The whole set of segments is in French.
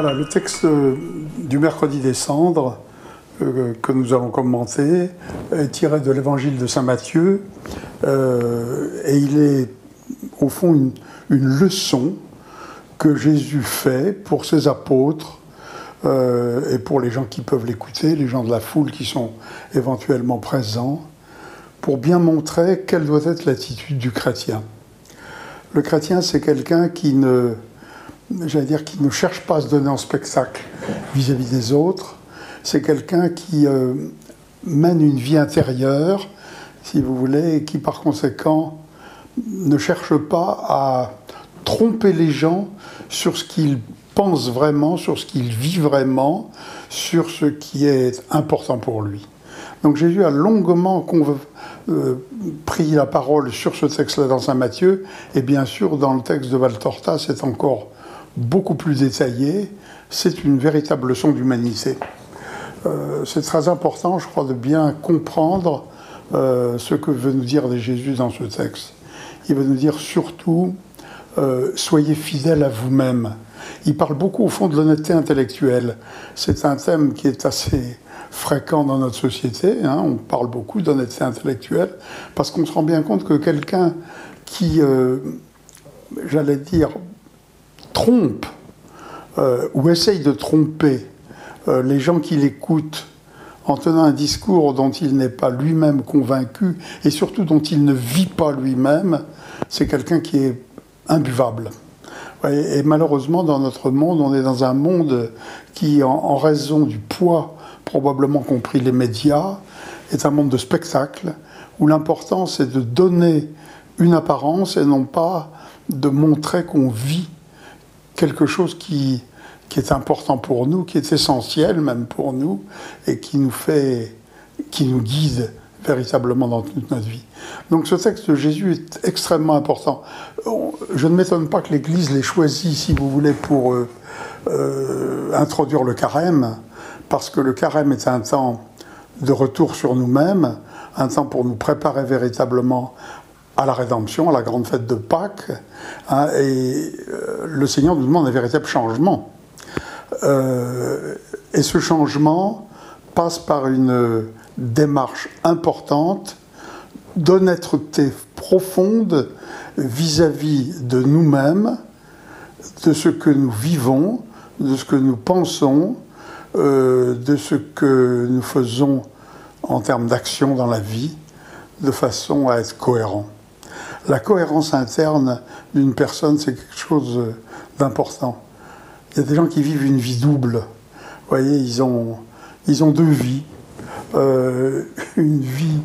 Voilà, le texte du mercredi des cendres euh, que nous allons commenter est tiré de l'évangile de Saint Matthieu euh, et il est au fond une, leçon que Jésus fait pour ses apôtres euh, et pour les gens qui peuvent l'écouter, les gens de la foule qui sont éventuellement présents, pour bien montrer quelle doit être l'attitude du chrétien. Le chrétien, c'est quelqu'un qui ne, j'allais dire, qui ne cherche pas à se donner en spectacle vis-à-vis des autres. C'est quelqu'un qui euh, mène une vie intérieure, si vous voulez, et qui par conséquent ne cherche pas à tromper les gens sur ce qu'ils pensent vraiment, sur ce qu'il vit vraiment, sur ce qui est important pour lui. Donc Jésus a longuement euh, pris la parole sur ce texte-là dans Saint Matthieu, et bien sûr dans le texte de Valtorta, c'est encore beaucoup plus détaillé, c'est une véritable leçon d'humanité. Euh, c'est très important, je crois, de bien comprendre euh, ce que veut nous dire Jésus dans ce texte. Il veut nous dire surtout, euh, soyez fidèles à vous-même. Il parle beaucoup au fond de l'honnêteté intellectuelle. C'est un thème qui est assez fréquent dans notre société. Hein. On parle beaucoup d'honnêteté intellectuelle parce qu'on se rend bien compte que quelqu'un qui, j'allais dire, trompe euh, ou essaye de tromper euh, les gens qui l'écoutent en tenant un discours dont il n'est pas lui-même convaincu et surtout dont il ne vit pas lui-même, c'est quelqu'un qui est imbuvable. Et malheureusement, dans notre monde, on est dans un monde qui, en, raison du poids probablement compris les médias, est un monde de spectacle, où l'important c'est de donner une apparence et non pas de montrer qu'on vit quelque chose qui, qui est important pour nous, qui est essentiel même pour nous, et qui nous fait, qui nous guide véritablement dans toute notre vie. Donc ce texte de Jésus est extrêmement important. Je ne m'étonne pas que l'Église l'ait choisi, si vous voulez, pour euh, euh, introduire le carême, parce que le carême est un temps de retour sur nous-mêmes, un temps pour nous préparer véritablement à la rédemption, à la grande fête de Pâques. Hein, et euh, le Seigneur nous demande un véritable changement. Euh, et ce changement passe par une démarche importante d'honnêteté profonde vis-à-vis de nous-mêmes, de ce que nous vivons, de ce que nous pensons, euh, de ce que nous faisons en termes d'action dans la vie, de façon à être cohérent la cohérence interne d'une personne, c'est quelque chose d'important. Il y a des gens qui vivent une vie double. Vous voyez, ils ont, ils ont deux vies. Euh, une vie,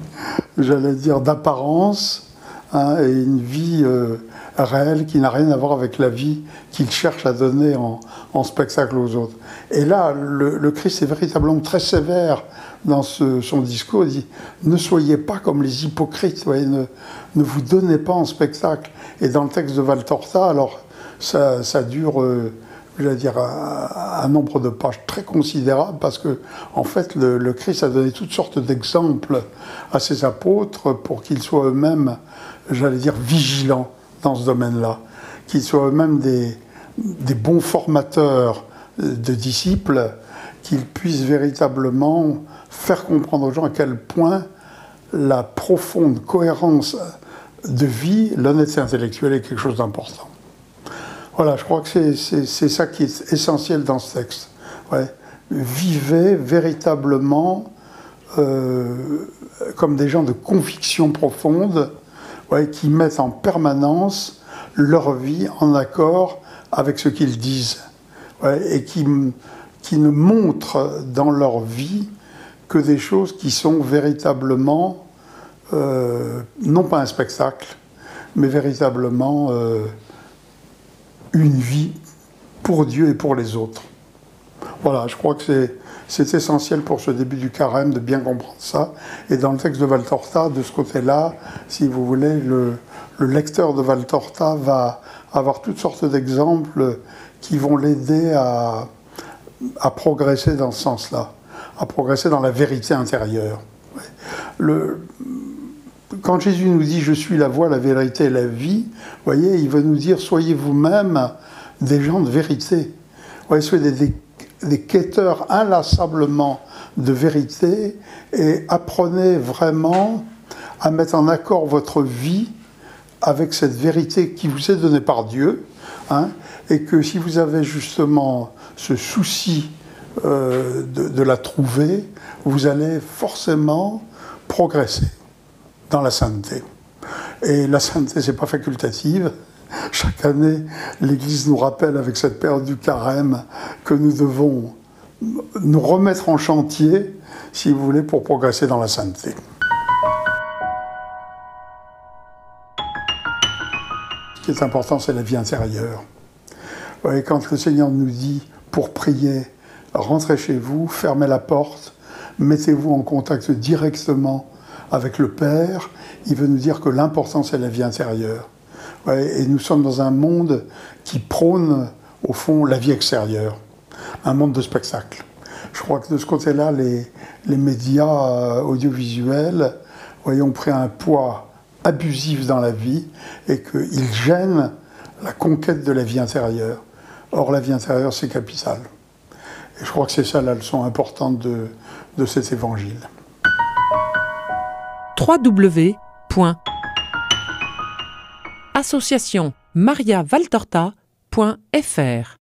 j'allais dire, d'apparence hein, et une vie euh, réelle qui n'a rien à voir avec la vie qu'ils cherchent à donner en, spectacle aux autres. Et là, le, Christ est véritablement très sévère dans son discours. Il dit Ne soyez pas comme les hypocrites, ne, vous donnez pas en spectacle. Et dans le texte de Valtorta, alors ça, ça dure. Euh, je vais dire, un, nombre de pages très considérable parce que, en fait, le, Christ a donné toutes sortes d'exemples à ses apôtres pour qu'ils soient eux-mêmes, j'allais dire, vigilants dans ce domaine-là, qu'ils soient eux-mêmes des, des, bons formateurs de disciples, qu'ils puissent véritablement faire comprendre aux gens à quel point la profonde cohérence de vie, l'honnêteté intellectuelle est quelque chose d'important. Voilà, je crois que c'est ça qui est essentiel dans ce texte. Vivez véritablement euh, comme des gens de conviction profonde, qui mettent en permanence leur vie en accord avec ce qu'ils disent et qui, qui ne montrent dans leur vie que des choses qui sont véritablement, euh, non pas un spectacle, mais véritablement euh, une vie pour Dieu et pour les autres. Voilà, je crois que c'est essentiel pour ce début du carême de bien comprendre ça. Et dans le texte de Valtorta, de ce côté-là, si vous voulez, le, lecteur de Valtorta va avoir toutes sortes d'exemples qui vont l'aider à, à, progresser dans ce sens-là, à progresser dans la vérité intérieure. Le, quand Jésus nous dit Je suis la voie, la vérité et la vie, voyez, il veut nous dire Soyez vous-même des gens de vérité. Ouais, soyez des, quêteurs inlassablement de vérité et apprenez vraiment à mettre en accord votre vie avec cette vérité qui vous est donnée par Dieu, hein, et que si vous avez justement ce souci euh, de, la trouver, vous allez forcément progresser dans la sainteté. Et la sainteté, c'est pas facultative. Chaque année, l'Église nous rappelle avec cette période du carême que nous devons nous remettre en chantier, si vous voulez, pour progresser dans la sainteté. Ce qui est important, c'est la vie intérieure. voyez, quand le Seigneur nous dit, pour prier, rentrez chez vous, fermez la porte, mettez-vous en contact directement avec le Père, il veut nous dire que l'important, c'est la vie intérieure. et nous sommes dans un monde qui prône, au fond, la vie extérieure, un monde de spectacle. Je crois que de ce côté-là, les, médias euh, audiovisuels ont pris un poids abusif dans la vie et qu'ils gênent la conquête de la vie intérieure. Or, la vie intérieure, c'est capital. Et je crois que c'est ça la leçon importante de, de cet évangile. www.association mariavaltorta.fr